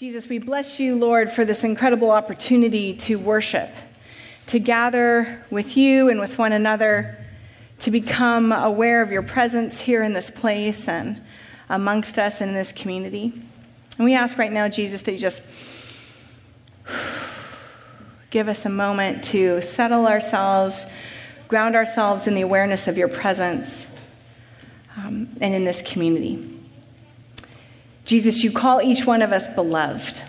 Jesus, we bless you, Lord, for this incredible opportunity to worship, to gather with you and with one another, to become aware of your presence here in this place and amongst us in this community. And we ask right now, Jesus, that you just give us a moment to settle ourselves, ground ourselves in the awareness of your presence um, and in this community. Jesus, you call each one of us beloved,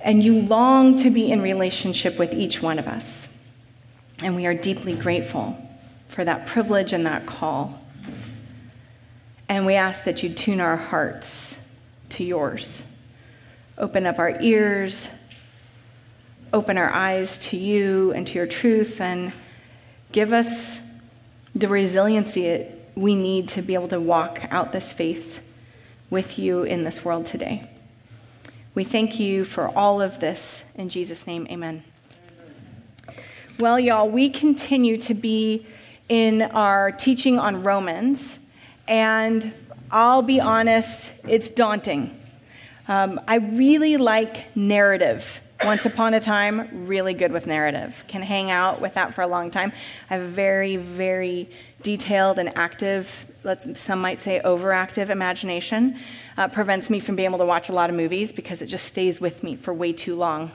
and you long to be in relationship with each one of us. And we are deeply grateful for that privilege and that call. And we ask that you tune our hearts to yours. Open up our ears, open our eyes to you and to your truth, and give us the resiliency we need to be able to walk out this faith with you in this world today. We thank you for all of this. In Jesus' name, amen. Well, y'all, we continue to be in our teaching on Romans, and I'll be honest, it's daunting. Um, I really like narrative. Once upon a time, really good with narrative. Can hang out with that for a long time. I have a very, very detailed and active some might say overactive imagination uh, prevents me from being able to watch a lot of movies because it just stays with me for way too long.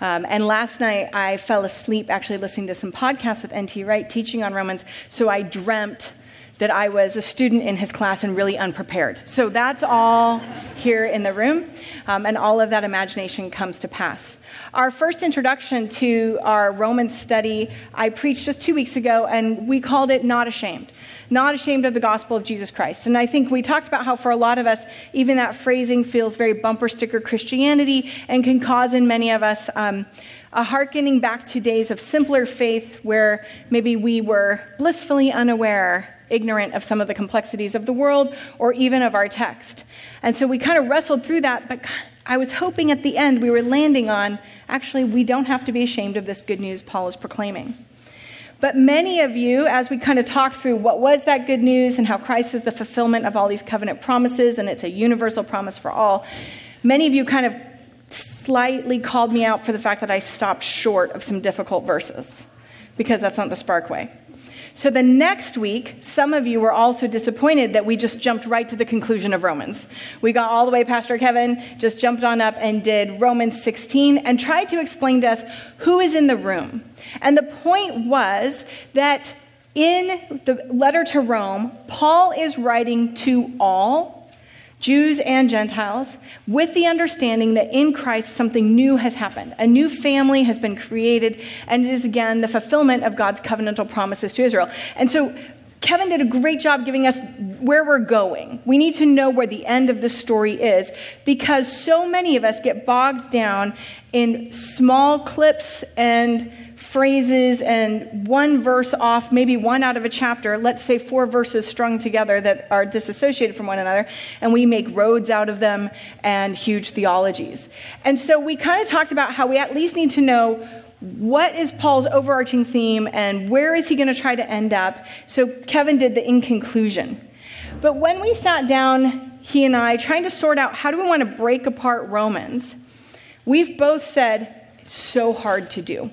Um, and last night I fell asleep actually listening to some podcasts with N.T. Wright teaching on Romans, so I dreamt that I was a student in his class and really unprepared. So that's all here in the room, um, and all of that imagination comes to pass. Our first introduction to our Romans study I preached just two weeks ago, and we called it Not Ashamed not ashamed of the gospel of Jesus Christ. And I think we talked about how for a lot of us, even that phrasing feels very bumper sticker Christianity and can cause in many of us um, a hearkening back to days of simpler faith where maybe we were blissfully unaware ignorant of some of the complexities of the world or even of our text. And so we kind of wrestled through that, but I was hoping at the end we were landing on actually, we don't have to be ashamed of this good news Paul is proclaiming. But many of you, as we kind of talked through what was that good news and how Christ is the fulfillment of all these covenant promises and it's a universal promise for all, many of you kind of slightly called me out for the fact that I stopped short of some difficult verses because that's not the Spark way. So the next week, some of you were also disappointed that we just jumped right to the conclusion of Romans. We got all the way, Pastor Kevin just jumped on up and did Romans 16 and tried to explain to us who is in the room. And the point was that in the letter to Rome, Paul is writing to all Jews and Gentiles, with the understanding that in Christ something new has happened. A new family has been created, and it is again the fulfillment of God's covenantal promises to Israel. And so Kevin did a great job giving us where we're going. We need to know where the end of the story is because so many of us get bogged down in small clips and phrases and one verse off, maybe one out of a chapter, let's say four verses strung together that are disassociated from one another, and we make roads out of them and huge theologies. And so we kind of talked about how we at least need to know what is Paul's overarching theme and where is he going to try to end up. So Kevin did the in conclusion. But when we sat down, he and I, trying to sort out how do we want to break apart Romans, we've both said so hard to do.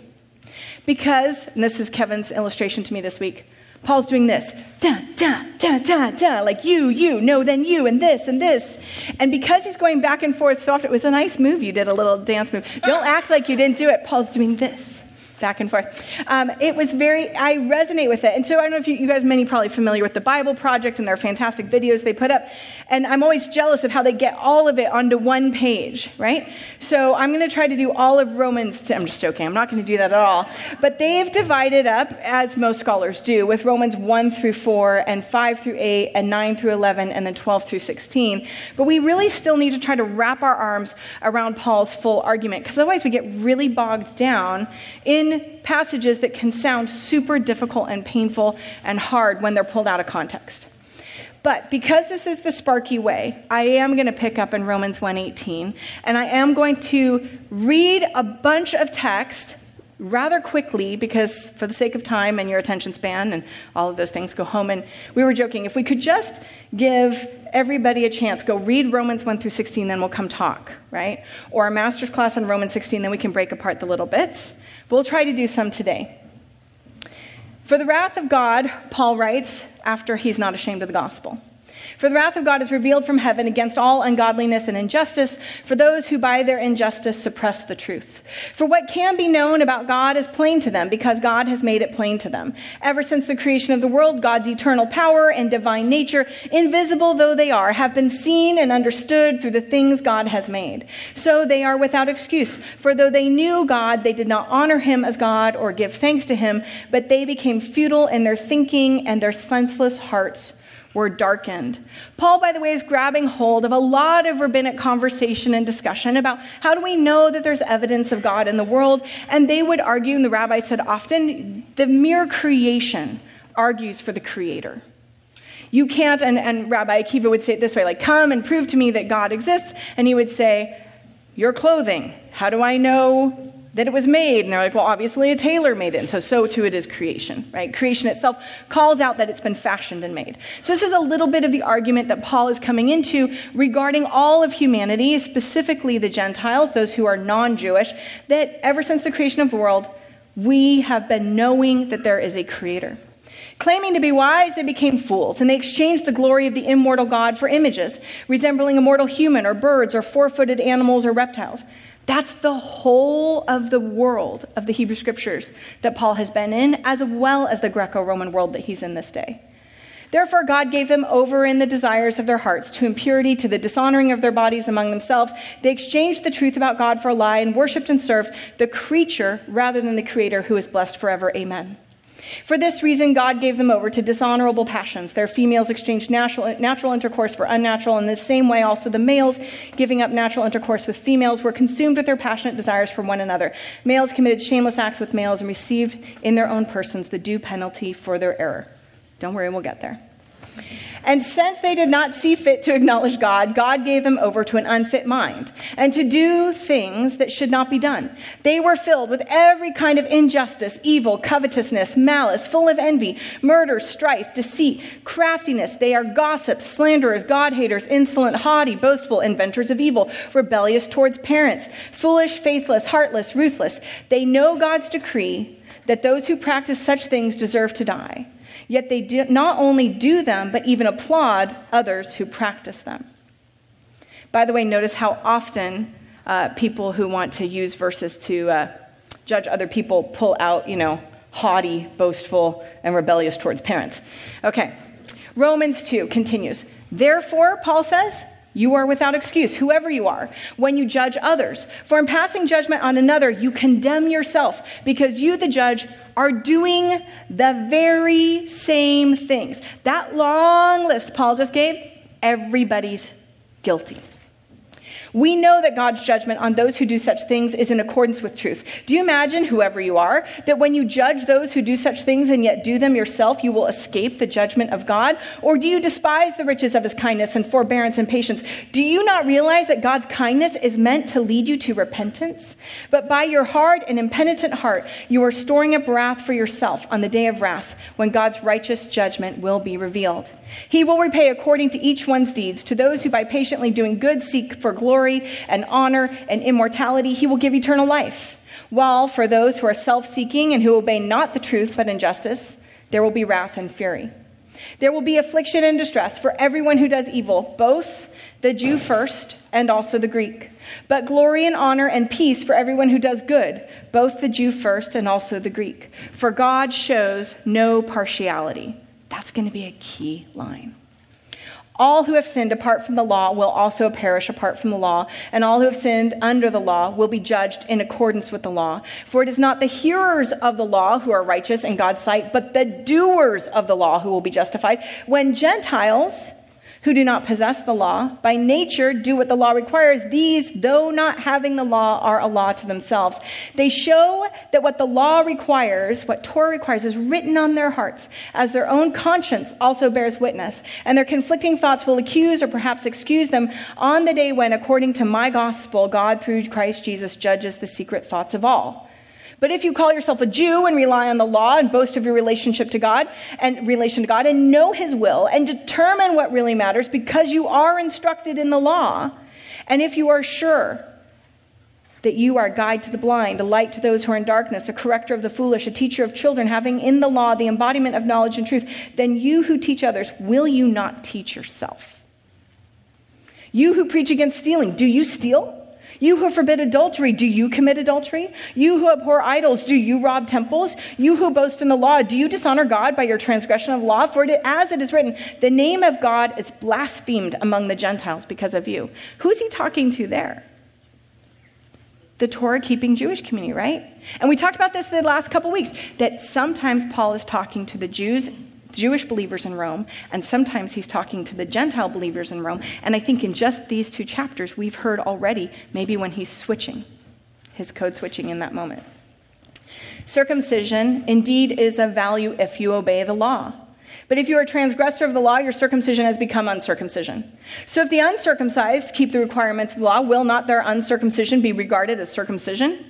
Because, and this is Kevin's illustration to me this week, Paul's doing this, da, da, da, da, da, like you, you, no, then you, and this, and this. And because he's going back and forth so often, it was a nice move. You did a little dance move. Don't act like you didn't do it. Paul's doing this back and forth. Um, it was very, I resonate with it. And so I don't know if you, you, guys, many probably familiar with the Bible Project and their fantastic videos they put up. And I'm always jealous of how they get all of it onto one page, right? So I'm going to try to do all of Romans. To, I'm just joking. I'm not going to do that at all. But they've divided up, as most scholars do, with Romans 1 through 4 and 5 through 8 and 9 through 11 and then 12 through 16. But we really still need to try to wrap our arms around Paul's full argument because otherwise we get really bogged down in in passages that can sound super difficult and painful and hard when they're pulled out of context. But because this is the Sparky way, I am going to pick up in Romans 1:18 and I am going to read a bunch of text rather quickly because for the sake of time and your attention span and all of those things go home. And we were joking if we could just give everybody a chance go read romans 1 through 16 then we'll come talk right? Or a master's class on romans 16 then we can break apart the little bits we'll try to do some today. For the wrath of god paul writes after he's not ashamed of the gospel for the wrath of God is revealed from heaven against all ungodliness and injustice for those who by their injustice suppress the truth. For what can be known about God is plain to them because God has made it plain to them. Ever since the creation of the world, God's eternal power and divine nature, invisible though they are, have been seen and understood through the things God has made. So they are without excuse. For though they knew God, they did not honor him as God or give thanks to him, but they became futile in their thinking and their senseless hearts were darkened. Paul, by the way, is grabbing hold of a lot of rabbinic conversation and discussion about how do we know that there's evidence of God in the world. And they would argue, and the rabbi said often, the mere creation argues for the creator. You can't, and, and Rabbi Akiva would say it this way like, come and prove to me that God exists. And he would say, Your clothing. How do I know that it was made. And they're like, well, obviously a tailor made it. And so, so too it is creation, right? Creation itself calls out that it's been fashioned and made. So, this is a little bit of the argument that Paul is coming into regarding all of humanity, specifically the Gentiles, those who are non Jewish, that ever since the creation of the world, we have been knowing that there is a creator. Claiming to be wise, they became fools, and they exchanged the glory of the immortal God for images, resembling a mortal human or birds or four footed animals or reptiles. That's the whole of the world of the Hebrew scriptures that Paul has been in, as well as the Greco Roman world that he's in this day. Therefore, God gave them over in the desires of their hearts to impurity, to the dishonoring of their bodies among themselves. They exchanged the truth about God for a lie and worshiped and served the creature rather than the Creator who is blessed forever. Amen. For this reason, God gave them over to dishonorable passions. Their females exchanged natural, natural intercourse for unnatural. In the same way, also the males, giving up natural intercourse with females, were consumed with their passionate desires for one another. Males committed shameless acts with males and received in their own persons the due penalty for their error. Don't worry, we'll get there. And since they did not see fit to acknowledge God, God gave them over to an unfit mind and to do things that should not be done. They were filled with every kind of injustice, evil, covetousness, malice, full of envy, murder, strife, deceit, craftiness. They are gossips, slanderers, God haters, insolent, haughty, boastful, inventors of evil, rebellious towards parents, foolish, faithless, heartless, ruthless. They know God's decree that those who practice such things deserve to die. Yet they do not only do them, but even applaud others who practice them. By the way, notice how often uh, people who want to use verses to uh, judge other people pull out, you know, haughty, boastful, and rebellious towards parents. Okay, Romans 2 continues. Therefore, Paul says, you are without excuse, whoever you are, when you judge others. For in passing judgment on another, you condemn yourself, because you, the judge, are doing the very same things. That long list Paul just gave, everybody's guilty. We know that God's judgment on those who do such things is in accordance with truth. Do you imagine, whoever you are, that when you judge those who do such things and yet do them yourself, you will escape the judgment of God? Or do you despise the riches of his kindness and forbearance and patience? Do you not realize that God's kindness is meant to lead you to repentance? But by your hard and impenitent heart, you are storing up wrath for yourself on the day of wrath when God's righteous judgment will be revealed. He will repay according to each one's deeds. To those who by patiently doing good seek for glory and honor and immortality, he will give eternal life. While for those who are self seeking and who obey not the truth but injustice, there will be wrath and fury. There will be affliction and distress for everyone who does evil, both the Jew first and also the Greek. But glory and honor and peace for everyone who does good, both the Jew first and also the Greek. For God shows no partiality. That's going to be a key line. All who have sinned apart from the law will also perish apart from the law, and all who have sinned under the law will be judged in accordance with the law. For it is not the hearers of the law who are righteous in God's sight, but the doers of the law who will be justified. When Gentiles, who do not possess the law, by nature do what the law requires, these, though not having the law, are a law to themselves. They show that what the law requires, what Torah requires, is written on their hearts, as their own conscience also bears witness. And their conflicting thoughts will accuse or perhaps excuse them on the day when, according to my gospel, God through Christ Jesus judges the secret thoughts of all. But if you call yourself a Jew and rely on the law and boast of your relationship to God and relation to God and know his will and determine what really matters because you are instructed in the law, and if you are sure that you are a guide to the blind, a light to those who are in darkness, a corrector of the foolish, a teacher of children, having in the law the embodiment of knowledge and truth, then you who teach others, will you not teach yourself? You who preach against stealing, do you steal? You who forbid adultery, do you commit adultery? You who abhor idols, do you rob temples? You who boast in the law, do you dishonor God by your transgression of law? For it, as it is written, the name of God is blasphemed among the Gentiles because of you. Who's he talking to there? The Torah keeping Jewish community, right? And we talked about this the last couple weeks that sometimes Paul is talking to the Jews Jewish believers in Rome, and sometimes he's talking to the Gentile believers in Rome. And I think in just these two chapters, we've heard already maybe when he's switching, his code switching in that moment. Circumcision indeed is of value if you obey the law. But if you are a transgressor of the law, your circumcision has become uncircumcision. So if the uncircumcised keep the requirements of the law, will not their uncircumcision be regarded as circumcision?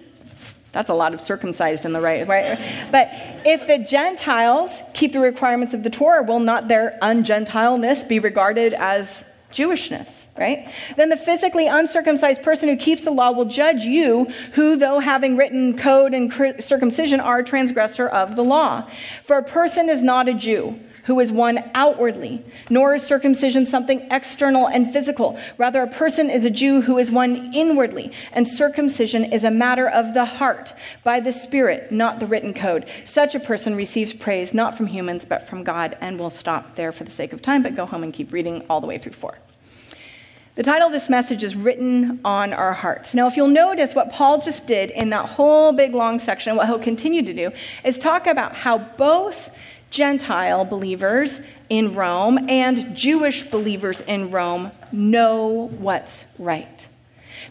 That's a lot of circumcised in the right, right? But if the Gentiles keep the requirements of the Torah, will not their ungentileness be regarded as Jewishness, right? Then the physically uncircumcised person who keeps the law will judge you, who, though having written code and circumcision, are a transgressor of the law. For a person is not a Jew who is one outwardly, nor is circumcision something external and physical. Rather, a person is a Jew who is one inwardly, and circumcision is a matter of the heart, by the Spirit, not the written code. Such a person receives praise not from humans, but from God. And we'll stop there for the sake of time, but go home and keep reading all the way through four. The title of this message is Written on Our Hearts. Now, if you'll notice what Paul just did in that whole big long section, what he'll continue to do is talk about how both Gentile believers in Rome and Jewish believers in Rome know what's right.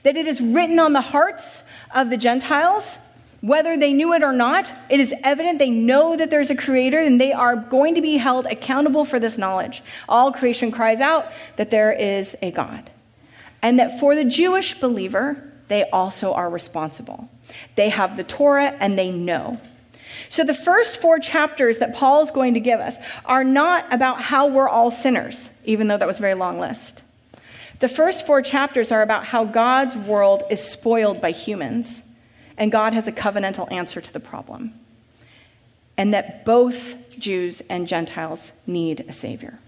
That it is written on the hearts of the Gentiles, whether they knew it or not, it is evident they know that there's a creator and they are going to be held accountable for this knowledge. All creation cries out that there is a God. And that for the Jewish believer, they also are responsible. They have the Torah and they know. So, the first four chapters that Paul is going to give us are not about how we're all sinners, even though that was a very long list. The first four chapters are about how God's world is spoiled by humans, and God has a covenantal answer to the problem, and that both Jews and Gentiles need a Savior.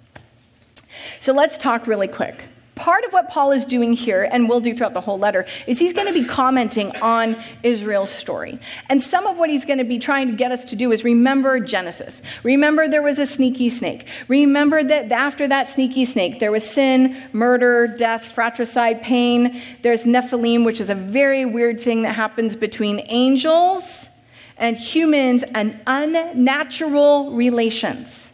So, let's talk really quick part of what Paul is doing here, and will do throughout the whole letter, is he's going to be commenting on Israel's story. And some of what he's going to be trying to get us to do is remember Genesis. Remember there was a sneaky snake. Remember that after that sneaky snake, there was sin, murder, death, fratricide, pain. There's Nephilim, which is a very weird thing that happens between angels and humans and unnatural relations.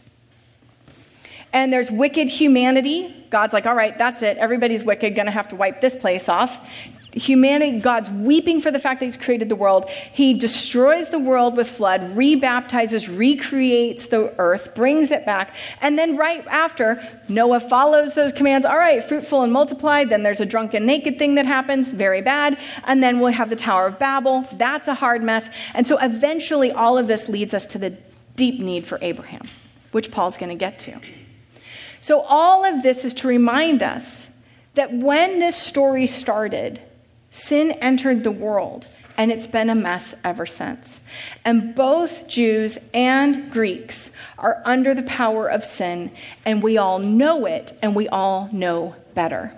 And there's wicked humanity, God's like, all right, that's it. Everybody's wicked, gonna have to wipe this place off. Humanity, God's weeping for the fact that He's created the world. He destroys the world with flood, rebaptizes, recreates the earth, brings it back. And then, right after, Noah follows those commands. All right, fruitful and multiply. Then there's a drunken, naked thing that happens, very bad. And then we'll have the Tower of Babel. That's a hard mess. And so, eventually, all of this leads us to the deep need for Abraham, which Paul's going to get to. So, all of this is to remind us that when this story started, sin entered the world, and it's been a mess ever since. And both Jews and Greeks are under the power of sin, and we all know it, and we all know better.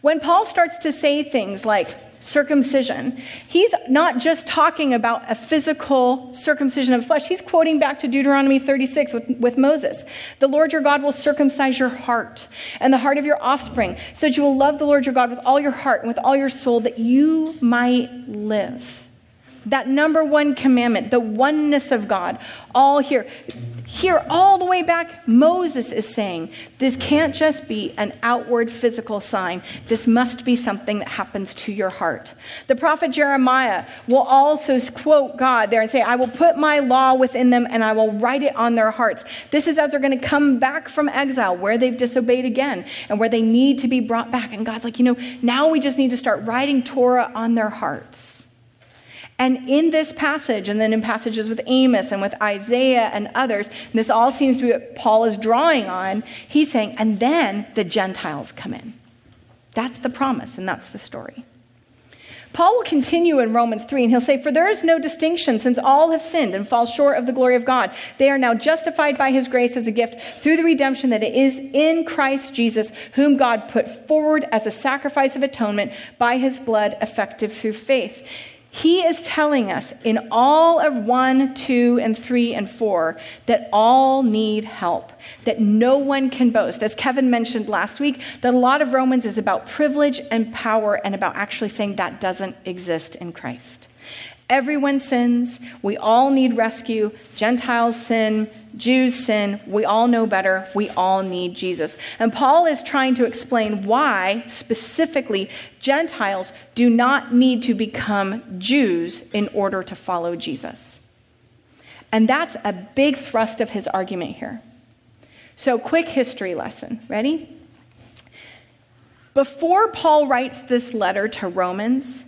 When Paul starts to say things like, circumcision. He's not just talking about a physical circumcision of flesh. He's quoting back to Deuteronomy 36 with, with Moses. The Lord your God will circumcise your heart and the heart of your offspring, so that you will love the Lord your God with all your heart and with all your soul, that you might live. That number one commandment, the oneness of God, all here. Here, all the way back, Moses is saying this can't just be an outward physical sign. This must be something that happens to your heart. The prophet Jeremiah will also quote God there and say, I will put my law within them and I will write it on their hearts. This is as they're going to come back from exile where they've disobeyed again and where they need to be brought back. And God's like, you know, now we just need to start writing Torah on their hearts. And in this passage, and then in passages with Amos and with Isaiah and others, and this all seems to be what Paul is drawing on, he's saying, and then the Gentiles come in. That's the promise, and that's the story. Paul will continue in Romans 3 and he'll say, For there is no distinction since all have sinned and fall short of the glory of God. They are now justified by his grace as a gift through the redemption that is in Christ Jesus, whom God put forward as a sacrifice of atonement by his blood, effective through faith. He is telling us in all of 1, 2, and 3, and 4 that all need help, that no one can boast. As Kevin mentioned last week, that a lot of Romans is about privilege and power and about actually saying that doesn't exist in Christ. Everyone sins. We all need rescue. Gentiles sin. Jews sin. We all know better. We all need Jesus. And Paul is trying to explain why, specifically, Gentiles do not need to become Jews in order to follow Jesus. And that's a big thrust of his argument here. So, quick history lesson. Ready? Before Paul writes this letter to Romans,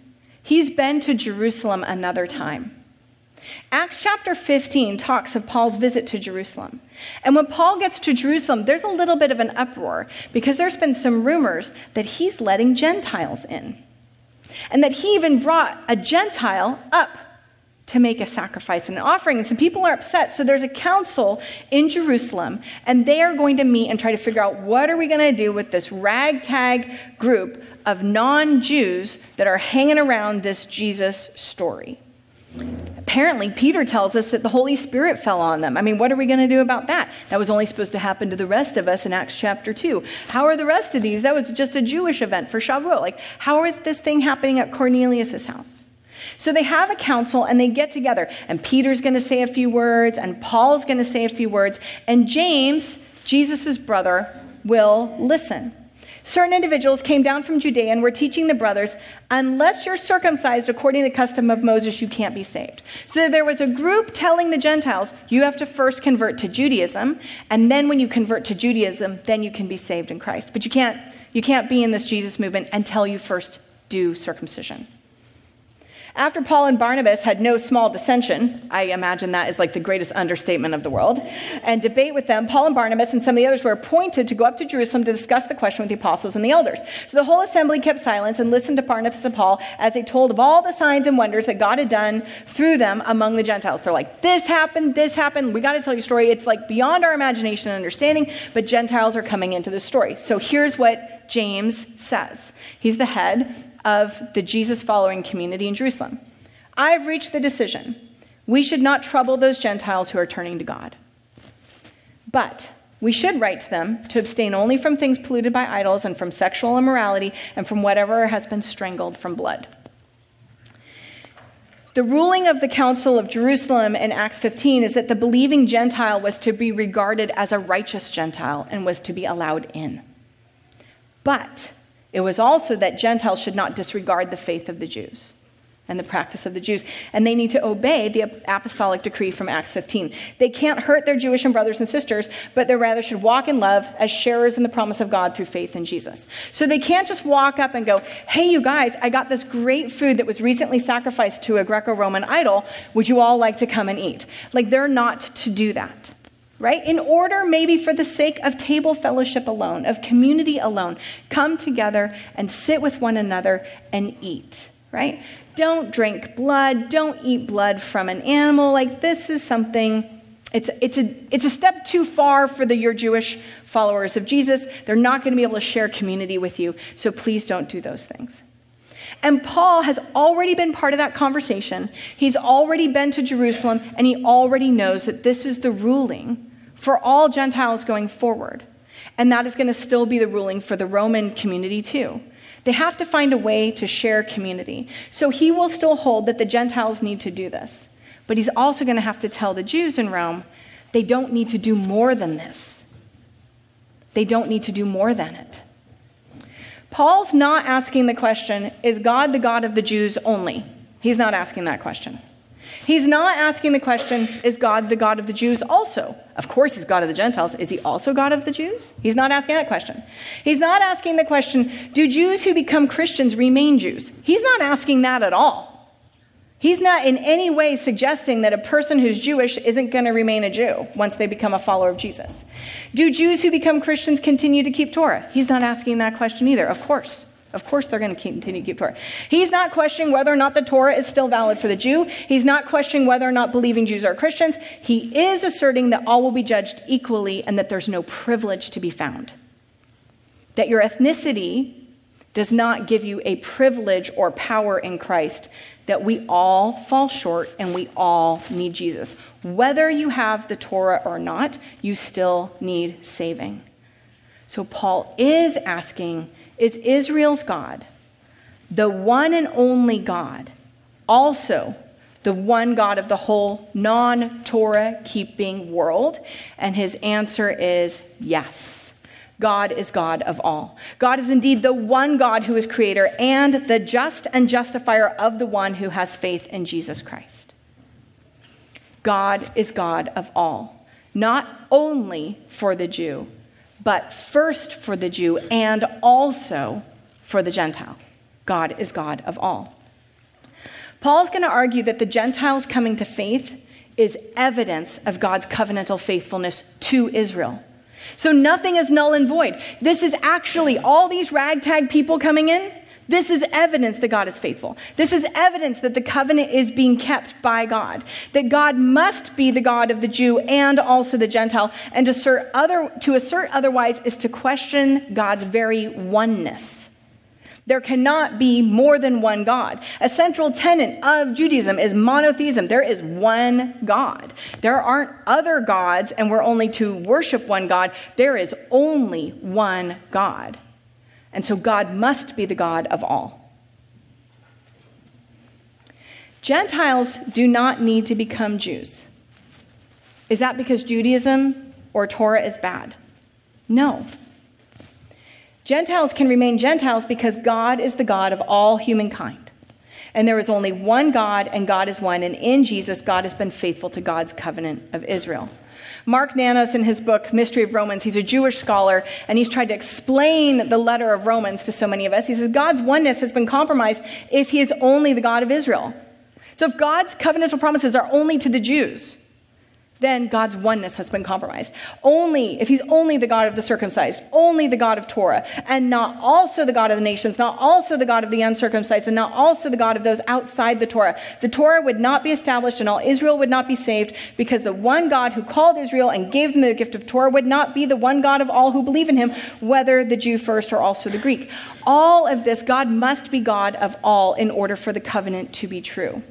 He's been to Jerusalem another time. Acts chapter 15 talks of Paul's visit to Jerusalem. And when Paul gets to Jerusalem, there's a little bit of an uproar because there's been some rumors that he's letting Gentiles in. And that he even brought a Gentile up to make a sacrifice and an offering. And some people are upset. So there's a council in Jerusalem, and they are going to meet and try to figure out what are we going to do with this ragtag group of non Jews that are hanging around this Jesus story. Apparently, Peter tells us that the Holy Spirit fell on them. I mean, what are we going to do about that? That was only supposed to happen to the rest of us in Acts chapter 2. How are the rest of these? That was just a Jewish event for Shavuot. Like, how is this thing happening at Cornelius' house? So they have a council and they get together, and Peter's going to say a few words, and Paul's going to say a few words, and James, Jesus' brother, will listen. Certain individuals came down from Judea and were teaching the brothers, unless you're circumcised according to the custom of Moses, you can't be saved. So there was a group telling the Gentiles, you have to first convert to Judaism, and then when you convert to Judaism, then you can be saved in Christ. But you can't, you can't be in this Jesus movement until you first do circumcision. After Paul and Barnabas had no small dissension, I imagine that is like the greatest understatement of the world, and debate with them, Paul and Barnabas and some of the others were appointed to go up to Jerusalem to discuss the question with the apostles and the elders. So the whole assembly kept silence and listened to Barnabas and Paul as they told of all the signs and wonders that God had done through them among the Gentiles. They're like, this happened, this happened, we got to tell you a story. It's like beyond our imagination and understanding, but Gentiles are coming into the story. So here's what James says. He's the head of the Jesus following community in Jerusalem. I've reached the decision we should not trouble those Gentiles who are turning to God. But we should write to them to abstain only from things polluted by idols and from sexual immorality and from whatever has been strangled from blood. The ruling of the Council of Jerusalem in Acts 15 is that the believing Gentile was to be regarded as a righteous Gentile and was to be allowed in. But it was also that Gentiles should not disregard the faith of the Jews and the practice of the Jews. And they need to obey the apostolic decree from Acts 15. They can't hurt their Jewish and brothers and sisters, but they rather should walk in love as sharers in the promise of God through faith in Jesus. So they can't just walk up and go, hey, you guys, I got this great food that was recently sacrificed to a Greco Roman idol. Would you all like to come and eat? Like, they're not to do that right? In order, maybe for the sake of table fellowship alone, of community alone, come together and sit with one another and eat, right? Don't drink blood, don't eat blood from an animal. Like, this is something. It's, it's, a, it's a step too far for the, your Jewish followers of Jesus. They're not going to be able to share community with you, so please don't do those things. And Paul has already been part of that conversation. He's already been to Jerusalem, and he already knows that this is the ruling for all Gentiles going forward. And that is going to still be the ruling for the Roman community, too. They have to find a way to share community. So he will still hold that the Gentiles need to do this. But he's also going to have to tell the Jews in Rome they don't need to do more than this. They don't need to do more than it. Paul's not asking the question, is God the God of the Jews only? He's not asking that question. He's not asking the question, is God the God of the Jews also? Of course, he's God of the Gentiles. Is he also God of the Jews? He's not asking that question. He's not asking the question, do Jews who become Christians remain Jews? He's not asking that at all. He's not in any way suggesting that a person who's Jewish isn't going to remain a Jew once they become a follower of Jesus. Do Jews who become Christians continue to keep Torah? He's not asking that question either, of course. Of course, they're going to continue to keep Torah. He's not questioning whether or not the Torah is still valid for the Jew. He's not questioning whether or not believing Jews are Christians. He is asserting that all will be judged equally and that there's no privilege to be found. That your ethnicity does not give you a privilege or power in Christ, that we all fall short and we all need Jesus. Whether you have the Torah or not, you still need saving. So Paul is asking is Israel's God, the one and only God, also the one God of the whole non Torah keeping world? And his answer is yes. God is God of all. God is indeed the one God who is creator and the just and justifier of the one who has faith in Jesus Christ. God is God of all, not only for the Jew, but first for the Jew and also for the Gentile. God is God of all. Paul's going to argue that the Gentiles coming to faith is evidence of God's covenantal faithfulness to Israel. So nothing is null and void. This is actually all these ragtag people coming in this is evidence that God is faithful. This is evidence that the covenant is being kept by God. That God must be the God of the Jew and also the Gentile. And to assert, other, to assert otherwise is to question God's very oneness. There cannot be more than one God. A central tenet of Judaism is monotheism. There is one God. There aren't other gods, and we're only to worship one God. There is only one God. And so God must be the God of all. Gentiles do not need to become Jews. Is that because Judaism or Torah is bad? No. Gentiles can remain Gentiles because God is the God of all humankind. And there is only one God, and God is one. And in Jesus, God has been faithful to God's covenant of Israel. Mark Nanos, in his book, Mystery of Romans, he's a Jewish scholar, and he's tried to explain the letter of Romans to so many of us. He says God's oneness has been compromised if he is only the God of Israel. So if God's covenantal promises are only to the Jews, then God's oneness has been compromised. Only, if he's only the God of the circumcised, only the God of Torah, and not also the God of the nations, not also the God of the uncircumcised, and not also the God of those outside the Torah, the Torah would not be established and all Israel would not be saved because the one God who called Israel and gave them the gift of Torah would not be the one God of all who believe in him, whether the Jew first or also the Greek. All of this, God must be God of all in order for the covenant to be true.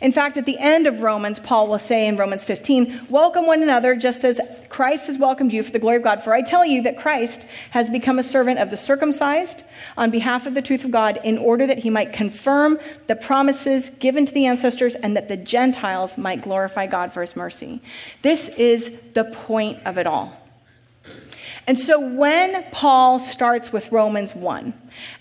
In fact, at the end of Romans, Paul will say in Romans 15, Welcome one another just as Christ has welcomed you for the glory of God. For I tell you that Christ has become a servant of the circumcised on behalf of the truth of God in order that he might confirm the promises given to the ancestors and that the Gentiles might glorify God for his mercy. This is the point of it all. And so when Paul starts with Romans 1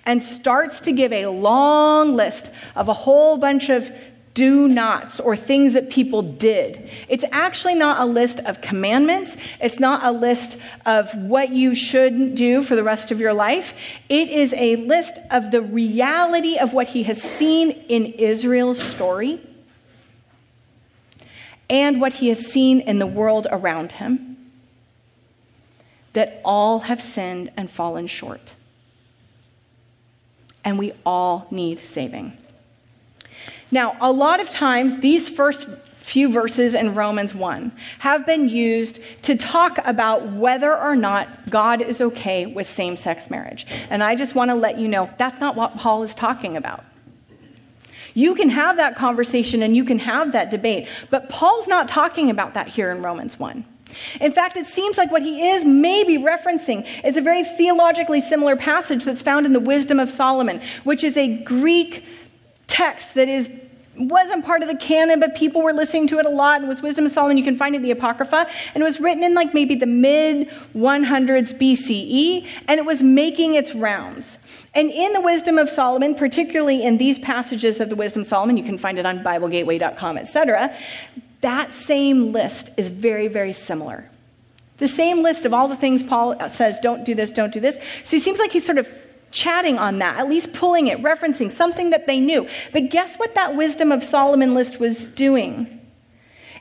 and starts to give a long list of a whole bunch of do nots or things that people did. It's actually not a list of commandments. It's not a list of what you should do for the rest of your life. It is a list of the reality of what he has seen in Israel's story and what he has seen in the world around him. That all have sinned and fallen short. And we all need saving. Now, a lot of times, these first few verses in Romans 1 have been used to talk about whether or not God is okay with same sex marriage. And I just want to let you know that's not what Paul is talking about. You can have that conversation and you can have that debate, but Paul's not talking about that here in Romans 1. In fact, it seems like what he is maybe referencing is a very theologically similar passage that's found in the Wisdom of Solomon, which is a Greek text that is wasn't part of the canon, but people were listening to it a lot and was Wisdom of Solomon. You can find it in the Apocrypha. And it was written in like maybe the mid 100s BCE, and it was making its rounds. And in the Wisdom of Solomon, particularly in these passages of the Wisdom of Solomon, you can find it on BibleGateway.com, etc., that same list is very, very similar. The same list of all the things Paul says, don't do this, don't do this. So it seems like he's sort of chatting on that, at least pulling it, referencing something that they knew. But guess what that wisdom of Solomon list was doing?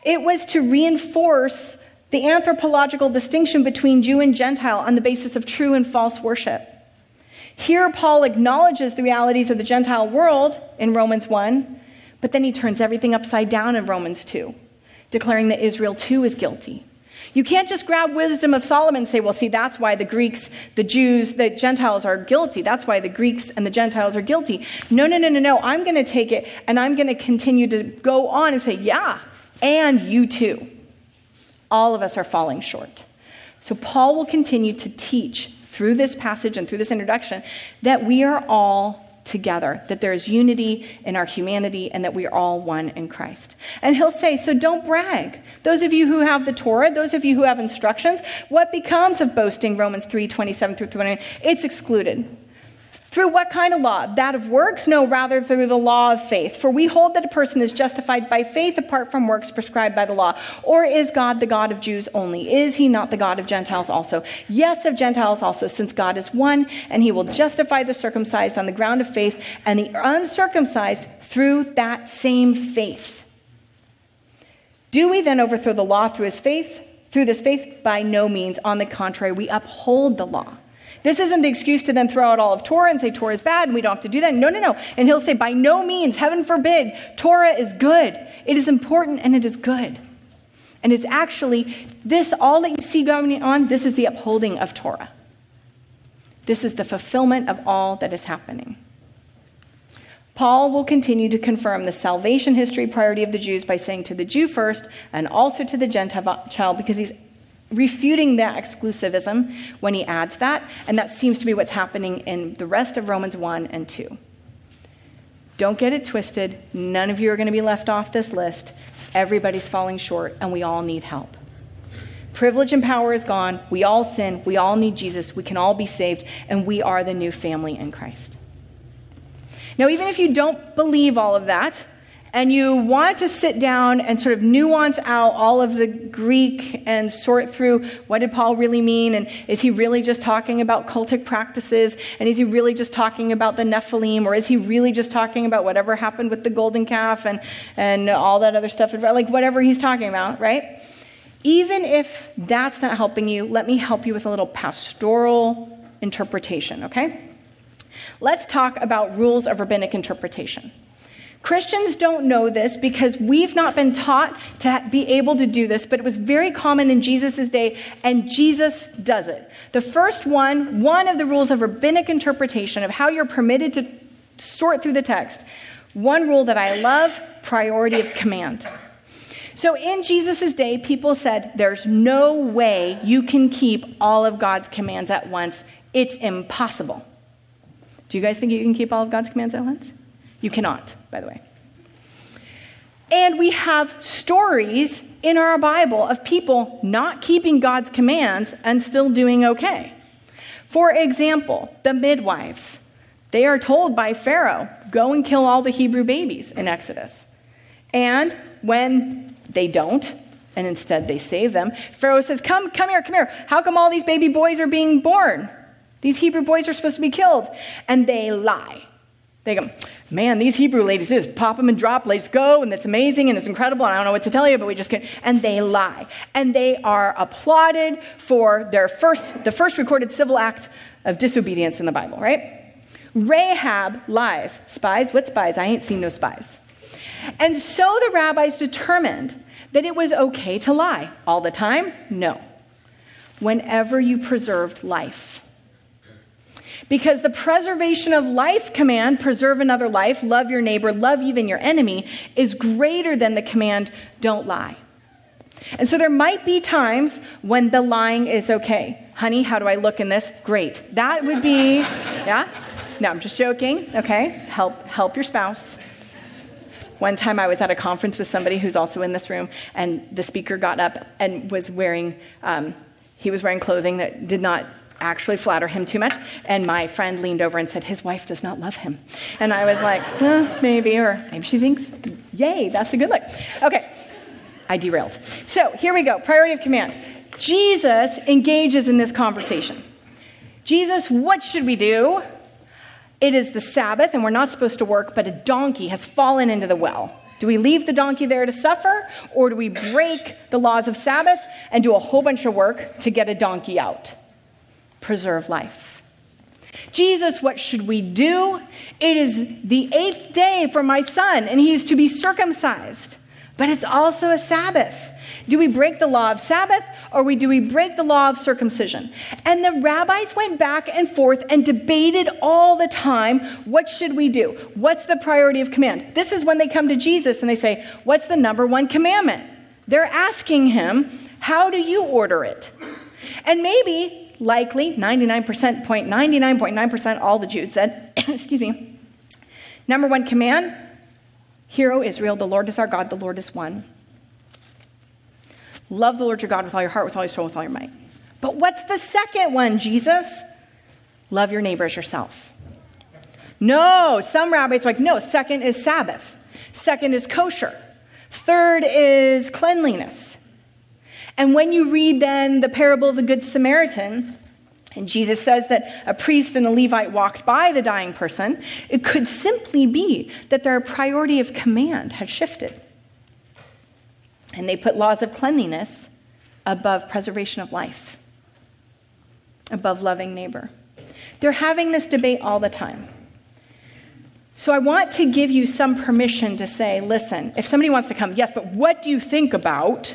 It was to reinforce the anthropological distinction between Jew and Gentile on the basis of true and false worship. Here, Paul acknowledges the realities of the Gentile world in Romans 1, but then he turns everything upside down in Romans 2, declaring that Israel too is guilty. You can't just grab wisdom of Solomon and say, well, see, that's why the Greeks, the Jews, the Gentiles are guilty. That's why the Greeks and the Gentiles are guilty. No, no, no, no, no. I'm going to take it and I'm going to continue to go on and say, yeah, and you too. All of us are falling short. So Paul will continue to teach through this passage and through this introduction that we are all together, that there is unity in our humanity, and that we are all one in Christ. And he'll say, So don't brag. Those of you who have the Torah, those of you who have instructions, what becomes of boasting? Romans 3 27 through 29. It's excluded. Through what kind of law? That of works? No, rather through the law of faith. For we hold that a person is justified by faith apart from works prescribed by the law. Or is God the God of Jews only? Is he not the God of Gentiles also? Yes, of Gentiles also, since God is one, and he will justify the circumcised on the ground of faith, and the uncircumcised through that same faith. Do we then overthrow the law through his faith? Through this faith? By no means. On the contrary, we uphold the law. This isn't the excuse to then throw out all of Torah and say Torah is bad and we don't have to do that. No, no, no. And he'll say, by no means, heaven forbid, Torah is good. It is important and it is good. And it's actually this, all that you see going on, this is the upholding of Torah. This is the fulfillment of all that is happening. Paul will continue to confirm the salvation history priority of the Jews by saying to the Jew first and also to the Gentile child, because he's refuting that exclusivism when he adds that, and that seems to be what's happening in the rest of Romans 1 and 2. Don't get it twisted. None of you are going to be left off this list. Everybody's falling short, and we all need help. Privilege and power is gone. We all sin. We all need Jesus. We can all be saved, and we are the new family in Christ. Now, even if you don't believe all of that, and you want to sit down and sort of nuance out all of the Greek and sort through what did Paul really mean and is he really just talking about cultic practices and is he really just talking about the Nephilim or is he really just talking about whatever happened with the golden calf and, and all that other stuff like whatever he's talking about, right? Even if that's not helping you, let me help you with a little pastoral interpretation, okay? Let's talk about rules of rabbinic interpretation. Christians don't know this because we've not been taught to be able to do this, but it was very common in Jesus' day, and Jesus does it. The first one, one of the rules of rabbinic interpretation of how you're permitted to sort through the text, one rule that I love priority of command. So in Jesus' day, people said, There's no way you can keep all of God's commands at once. It's impossible. Do you guys think you can keep all of God's commands at once? You cannot, by the way. And we have stories in our Bible of people not keeping God's commands and still doing okay. For example, the midwives. They are told by Pharaoh, go and kill all the Hebrew babies in Exodus. And when they don't, and instead they save them, Pharaoh says, Come, come here, come here. How come all these baby boys are being born? These Hebrew boys are supposed to be killed. And they lie. They go, man, these Hebrew ladies just pop them and drop, let's go, and it's amazing and it's incredible, and I don't know what to tell you, but we just can't. And they lie. And they are applauded for their first, the first recorded civil act of disobedience in the Bible, right? Rahab lies. Spies? What spies? I ain't seen no spies. And so the rabbis determined that it was okay to lie. All the time? No. Whenever you preserved life. Because the preservation of life command, preserve another life, love your neighbor, love even your enemy, is greater than the command, don't lie. And so there might be times when the lying is okay. Honey, how do I look in this? Great. That would be, yeah? No, I'm just joking, okay? Help, help your spouse. One time I was at a conference with somebody who's also in this room, and the speaker got up and was wearing, um, he was wearing clothing that did not actually flatter him too much. And my friend leaned over and said, His wife does not love him. And I was like, maybe, or maybe she thinks, yay, that's a good look. Okay, I derailed. So here we go priority of command. Jesus engages in this conversation. Jesus, what should we do? It is the Sabbath, and we're not supposed to work, but a donkey has fallen into the well. Do we leave the donkey there to suffer, or do we break the laws of Sabbath and do a whole bunch of work to get a donkey out? Preserve life. Jesus, what should we do? It is the eighth day for my son, and he is to be circumcised. But it's also a Sabbath. Do we break the law of Sabbath or do we break the law of circumcision? And the rabbis went back and forth and debated all the time what should we do? What's the priority of command? This is when they come to Jesus and they say, What's the number one commandment? They're asking him, How do you order it? And maybe, likely, 99%, 99.9% all the Jews said, Excuse me, number one command, Hear, O Israel, the Lord is our God, the Lord is one. Love the Lord your God with all your heart, with all your soul, with all your might. But what's the second one, Jesus? Love your neighbor as yourself. No, some rabbis are like, no, second is Sabbath. Second is kosher. Third is cleanliness. And when you read then the parable of the Good Samaritan, and Jesus says that a priest and a Levite walked by the dying person, it could simply be that their priority of command had shifted. And they put laws of cleanliness above preservation of life, above loving neighbor. They're having this debate all the time. So I want to give you some permission to say, listen, if somebody wants to come, yes, but what do you think about?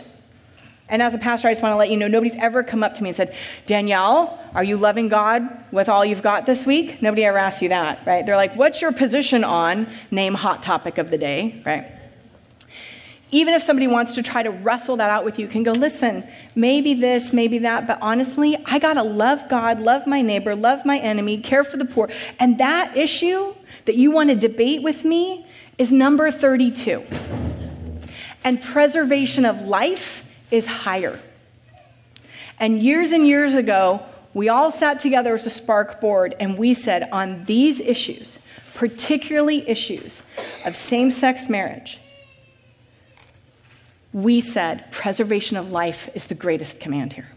And as a pastor, I just want to let you know nobody's ever come up to me and said, Danielle, are you loving God with all you've got this week? Nobody ever asked you that, right? They're like, what's your position on name hot topic of the day, right? even if somebody wants to try to wrestle that out with you, can go, listen, maybe this, maybe that, but honestly, I got to love God, love my neighbor, love my enemy, care for the poor. And that issue that you want to debate with me is number 32. And preservation of life is higher. And years and years ago, we all sat together as a Spark board and we said on these issues, particularly issues of same sex marriage, we said preservation of life is the greatest command here.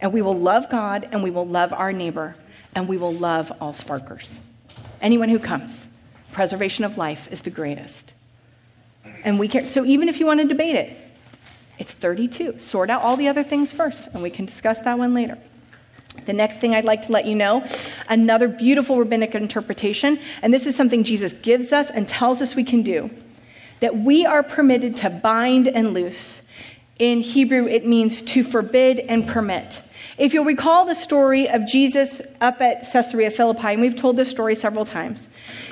And we will love God and we will love our neighbor and we will love all sparkers. Anyone who comes, preservation of life is the greatest. And we care. So even if you want to debate it, it's 32. Sort out all the other things first, and we can discuss that one later. The next thing I'd like to let you know another beautiful rabbinic interpretation, and this is something Jesus gives us and tells us we can do that we are permitted to bind and loose. In Hebrew, it means to forbid and permit. If you'll recall the story of Jesus up at Caesarea Philippi, and we've told this story several times.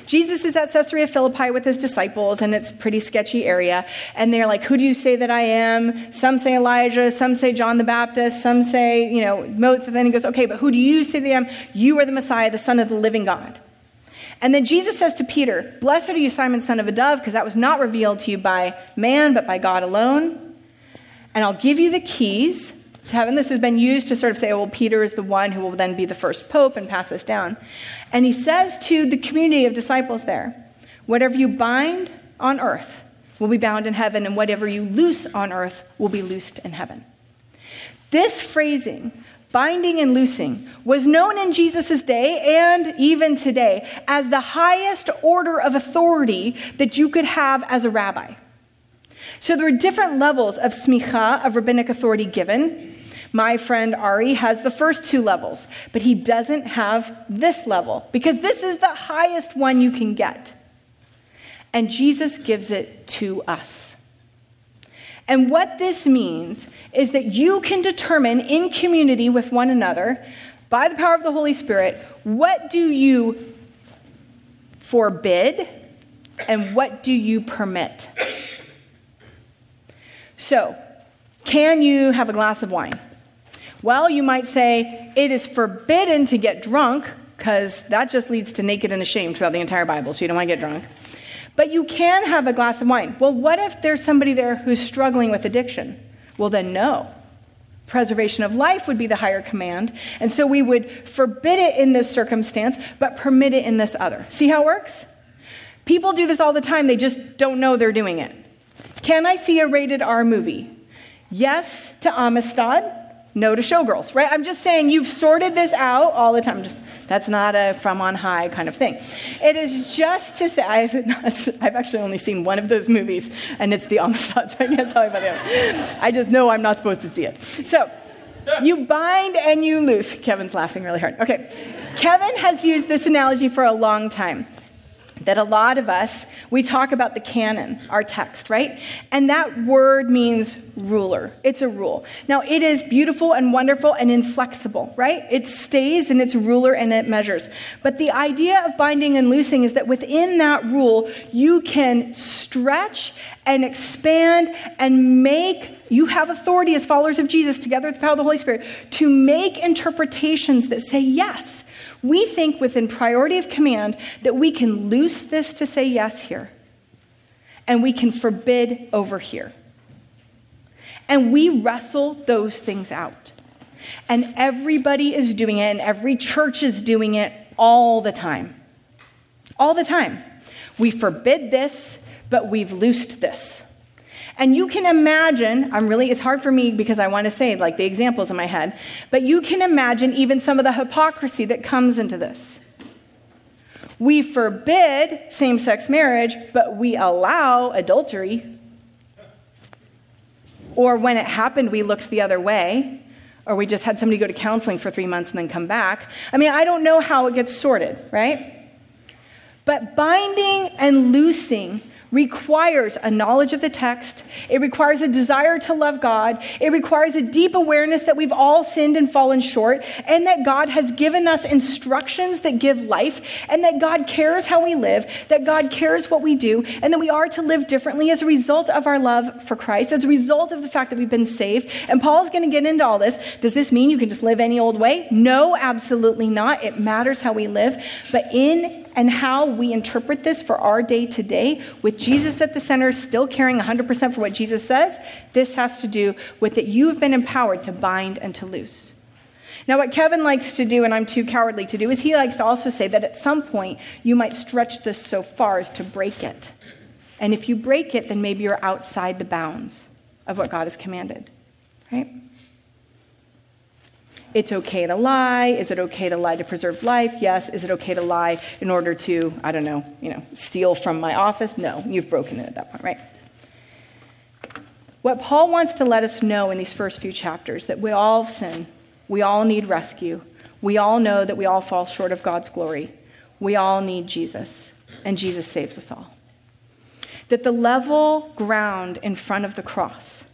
Jesus is at Caesarea Philippi with his disciples, and it's a pretty sketchy area. And they're like, Who do you say that I am? Some say Elijah, some say John the Baptist, some say, you know, Moses. And then he goes, Okay, but who do you say that I am? You are the Messiah, the Son of the living God. And then Jesus says to Peter, Blessed are you, Simon, son of a dove, because that was not revealed to you by man, but by God alone. And I'll give you the keys heaven. This has been used to sort of say, oh, well, Peter is the one who will then be the first pope and pass this down. And he says to the community of disciples there, Whatever you bind on earth will be bound in heaven, and whatever you loose on earth will be loosed in heaven. This phrasing binding and loosing, was known in Jesus' day and even today as the highest order of authority that you could have as a rabbi. So there are different levels of smicha, of rabbinic authority given. My friend Ari has the first two levels, but he doesn't have this level because this is the highest one you can get. And Jesus gives it to us. And what this means is that you can determine in community with one another, by the power of the Holy Spirit, what do you forbid and what do you permit. So, can you have a glass of wine? Well, you might say it is forbidden to get drunk because that just leads to naked and ashamed throughout the entire Bible, so you don't want to get drunk. But you can have a glass of wine. Well, what if there's somebody there who's struggling with addiction? Well, then, no. Preservation of life would be the higher command. And so we would forbid it in this circumstance, but permit it in this other. See how it works? People do this all the time, they just don't know they're doing it. Can I see a rated R movie? Yes to Amistad, no to Showgirls, right? I'm just saying you've sorted this out all the time. Just That's not a from on high kind of thing. It is just to say, I've, not, I've actually only seen one of those movies, and it's the Amistad, so I can't tell you about it. I just know I'm not supposed to see it. So, you bind and you loose. Kevin's laughing really hard. Okay. Kevin has used this analogy for a long time that a lot of us, we talk about the canon, our text, right? And that word means ruler. It's a rule. Now, it is beautiful and wonderful and inflexible, right? It stays and it's ruler and it measures. But the idea of binding and loosing is that within that rule, you can stretch and expand and make, you have authority as followers of Jesus, together with the power of the Holy Spirit, to make interpretations that say yes we think within priority of command that we can loose this to say yes here, and we can forbid over here. And we wrestle those things out. And everybody is doing it, and every church is doing it all the time. All the time. We forbid this, but we've loosed this. And you can imagine, I'm really, it's hard for me because I want to say like the examples in my head, but you can imagine even some of the hypocrisy that comes into this. We forbid same sex marriage, but we allow adultery. Or when it happened, we looked the other way, or we just had somebody go to counseling for three months and then come back. I mean, I don't know how it gets sorted, right? But binding and loosing requires a knowledge of the text. It requires a desire to love God. It requires a deep awareness that we've all sinned and fallen short, and that God has given us instructions that give life, and that God cares how we live, that God cares what we do, and that we are to live differently as a result of our love for Christ, as a result of the fact that we've been saved. And Paul's going to get into all this. Does this mean you can just live any old way? No, absolutely not. It matters how we live. But in and how we interpret this for our day to day, with Jesus at the center, still caring 100% for what Jesus says, this has to do with that you have been empowered to bind and to loose. Now, what Kevin likes to do, and I'm too cowardly to do, is he likes to also say that at some point you might stretch this so far as to break it. And if you break it, then maybe you're outside the bounds of what God has commanded, right? It's okay to lie. Is it okay to lie to preserve life? Yes. Is it okay to lie in order to, I don't know, you know, steal from my office? No. You've broken it at that point, right? What Paul wants to let us know in these first few chapters that we all sin. We all need rescue. We all know that we all fall short of God's glory. We all need Jesus, and Jesus saves us all. That the level ground in front of the cross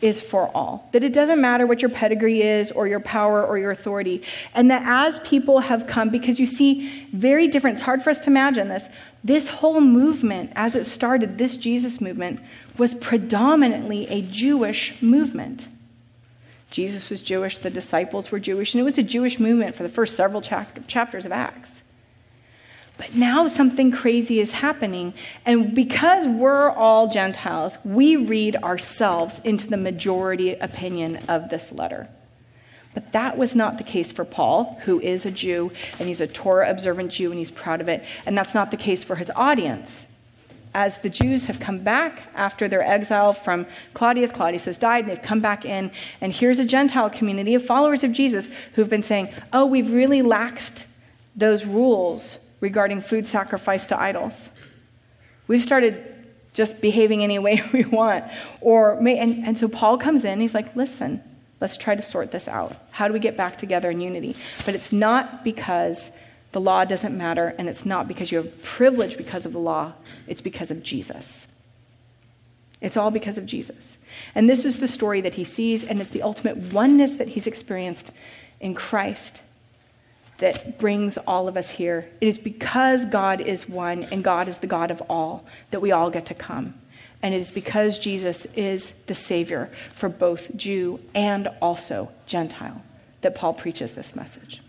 is for all. That it doesn't matter what your pedigree is or your power or your authority. And that as people have come, because you see, very different, it's hard for us to imagine this. This whole movement, as it started, this Jesus movement, was predominantly a Jewish movement. Jesus was Jewish, the disciples were Jewish, and it was a Jewish movement for the first several chapters of Acts. But now something crazy is happening. And because we're all Gentiles, we read ourselves into the majority opinion of this letter. But that was not the case for Paul, who is a Jew, and he's a Torah observant Jew, and he's proud of it. And that's not the case for his audience. As the Jews have come back after their exile from Claudius, Claudius has died, and they've come back in, and here's a Gentile community of followers of Jesus who've been saying, Oh, we've really laxed those rules regarding food sacrifice to idols. We've started just behaving any way we want. Or, and, and so Paul comes in, he's like, listen, let's try to sort this out. How do we get back together in unity? But it's not because the law doesn't matter, and it's not because you have privilege because of the law, it's because of Jesus. It's all because of Jesus. And this is the story that he sees, and it's the ultimate oneness that he's experienced in Christ that brings all of us here. It is because God is one and God is the God of all that we all get to come. And it is because Jesus is the Savior for both Jew and also Gentile that Paul preaches this message.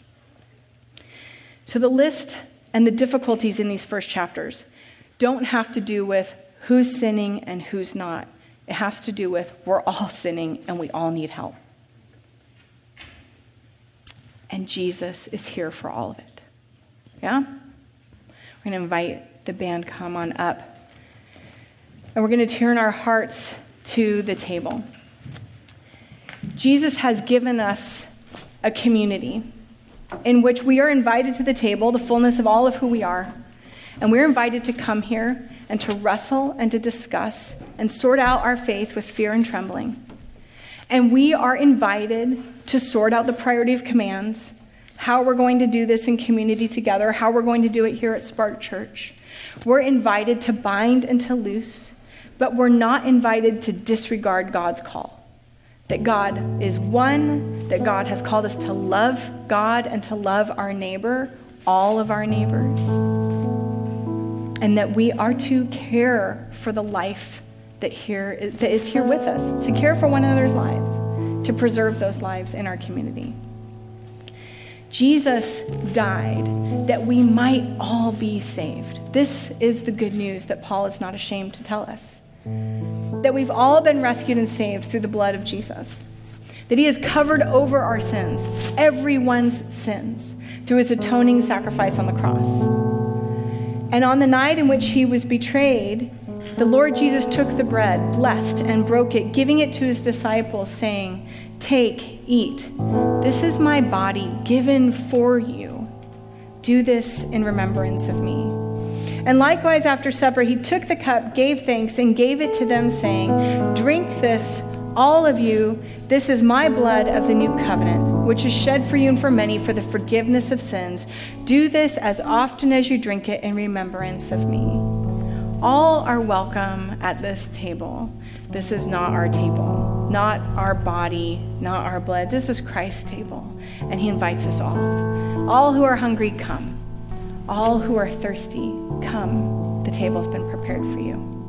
So the list and the difficulties in these first chapters don't have to do with who's sinning and who's not. It has to do with we're all sinning and we all need help and Jesus is here for all of it. Yeah? We're going to invite the band come on up. And we're going to turn our hearts to the table. Jesus has given us a community in which we are invited to the table, the fullness of all of who we are. And we're invited to come here and to wrestle and to discuss and sort out our faith with fear and trembling. And we are invited to sort out the priority of commands, how we're going to do this in community together, how we're going to do it here at Spark Church. We're invited to bind and to loose, but we're not invited to disregard God's call. That God is one, that God has called us to love God and to love our neighbor, all of our neighbors, and that we are to care for the life that, here that is here with us, to care for one another's lives, to preserve those lives in our community. Jesus died that we might all be saved. This is the good news that Paul is not ashamed to tell us. That we've all been rescued and saved through the blood of Jesus. That he has covered over our sins, everyone's sins, through his atoning sacrifice on the cross. And on the night in which he was betrayed, the Lord Jesus took the bread, blessed, and broke it, giving it to his disciples, saying, Take, eat. This is my body given for you. Do this in remembrance of me. And likewise, after supper, he took the cup, gave thanks, and gave it to them, saying, Drink this, all of you. This is my blood of the new covenant, which is shed for you and for many for the forgiveness of sins. Do this as often as you drink it in remembrance of me. All are welcome at this table. This is not our table, not our body, not our blood. This is Christ's table, and He invites us all. All who are hungry, come. All who are thirsty, come. The table's been prepared for you.